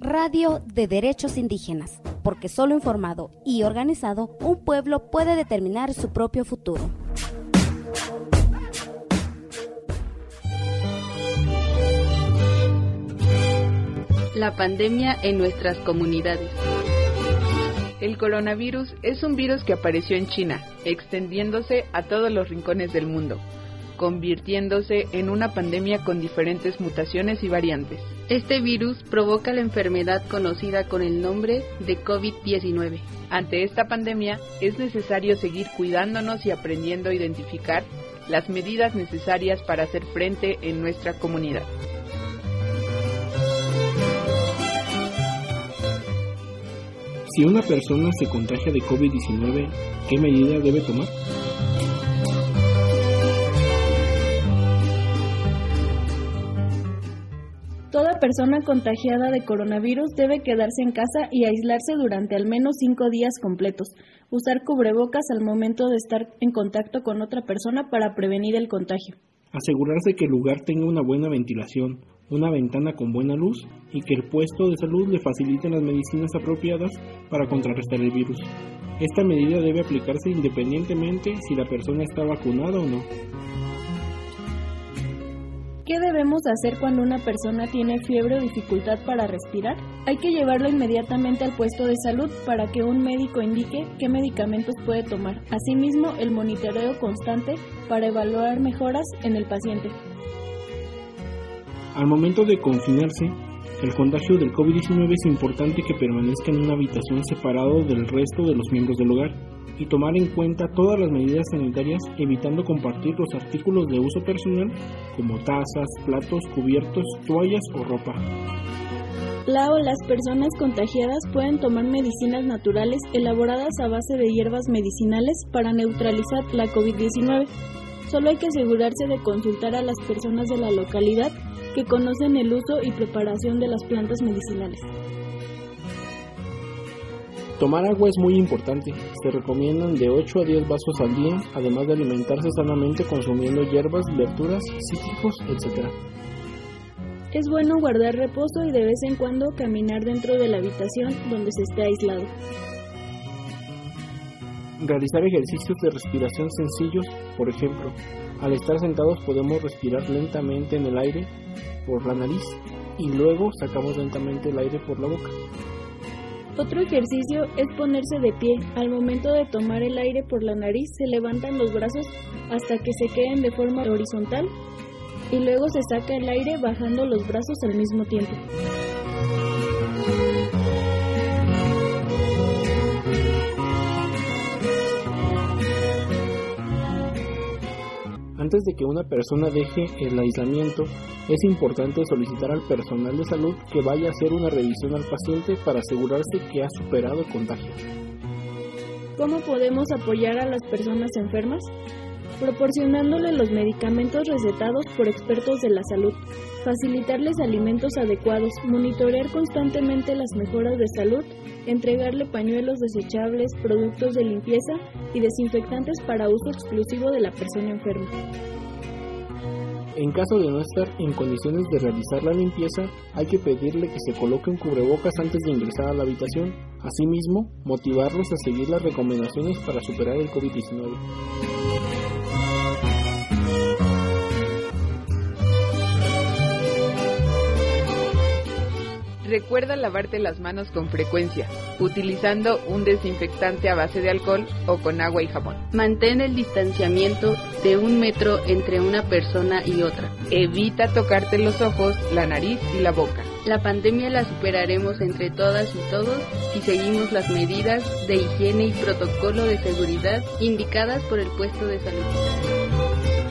Radio de Derechos Indígenas, porque solo informado y organizado un pueblo puede determinar su propio futuro. La pandemia en nuestras comunidades. El coronavirus es un virus que apareció en China, extendiéndose a todos los rincones del mundo, convirtiéndose en una pandemia con diferentes mutaciones y variantes. Este virus provoca la enfermedad conocida con el nombre de COVID-19. Ante esta pandemia es necesario seguir cuidándonos y aprendiendo a identificar las medidas necesarias para hacer frente en nuestra comunidad. Si una persona se contagia de COVID-19, ¿qué medida debe tomar? Toda persona contagiada de coronavirus debe quedarse en casa y aislarse durante al menos cinco días completos. Usar cubrebocas al momento de estar en contacto con otra persona para prevenir el contagio. Asegurarse que el lugar tenga una buena ventilación, una ventana con buena luz y que el puesto de salud le facilite las medicinas apropiadas para contrarrestar el virus. Esta medida debe aplicarse independientemente si la persona está vacunada o no. ¿Qué debemos hacer cuando una persona tiene fiebre o dificultad para respirar? Hay que llevarlo inmediatamente al puesto de salud para que un médico indique qué medicamentos puede tomar. Asimismo, el monitoreo constante para evaluar mejoras en el paciente. Al momento de confinarse, el contagio del COVID-19 es importante que permanezca en una habitación separado del resto de los miembros del hogar y tomar en cuenta todas las medidas sanitarias evitando compartir los artículos de uso personal como tazas, platos, cubiertos, toallas o ropa. La o las personas contagiadas pueden tomar medicinas naturales elaboradas a base de hierbas medicinales para neutralizar la COVID-19. Solo hay que asegurarse de consultar a las personas de la localidad que conocen el uso y preparación de las plantas medicinales. Tomar agua es muy importante. Se recomiendan de 8 a 10 vasos al día, además de alimentarse sanamente consumiendo hierbas, verduras, cítricos, etc. Es bueno guardar reposo y de vez en cuando caminar dentro de la habitación donde se esté aislado. Realizar ejercicios de respiración sencillos, por ejemplo, al estar sentados podemos respirar lentamente en el aire por la nariz y luego sacamos lentamente el aire por la boca. Otro ejercicio es ponerse de pie. Al momento de tomar el aire por la nariz se levantan los brazos hasta que se queden de forma horizontal y luego se saca el aire bajando los brazos al mismo tiempo. Antes de que una persona deje el aislamiento, es importante solicitar al personal de salud que vaya a hacer una revisión al paciente para asegurarse que ha superado el contagio. ¿Cómo podemos apoyar a las personas enfermas? Proporcionándole los medicamentos recetados por expertos de la salud, facilitarles alimentos adecuados, monitorear constantemente las mejoras de salud, entregarle pañuelos desechables, productos de limpieza y desinfectantes para uso exclusivo de la persona enferma. En caso de no estar en condiciones de realizar la limpieza, hay que pedirle que se coloque un cubrebocas antes de ingresar a la habitación. Asimismo, motivarlos a seguir las recomendaciones para superar el COVID-19. Recuerda lavarte las manos con frecuencia, utilizando un desinfectante a base de alcohol o con agua y jabón. Mantén el distanciamiento de un metro entre una persona y otra. Evita tocarte los ojos, la nariz y la boca. La pandemia la superaremos entre todas y todos si seguimos las medidas de higiene y protocolo de seguridad indicadas por el puesto de salud.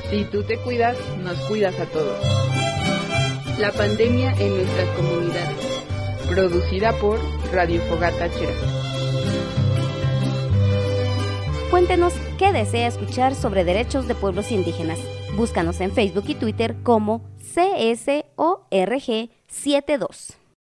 Si tú te cuidas, nos cuidas a todos. La pandemia en nuestras comunidades producida por Radio Fogata Chera. Cuéntenos qué desea escuchar sobre derechos de pueblos indígenas. Búscanos en Facebook y Twitter como CSORG72.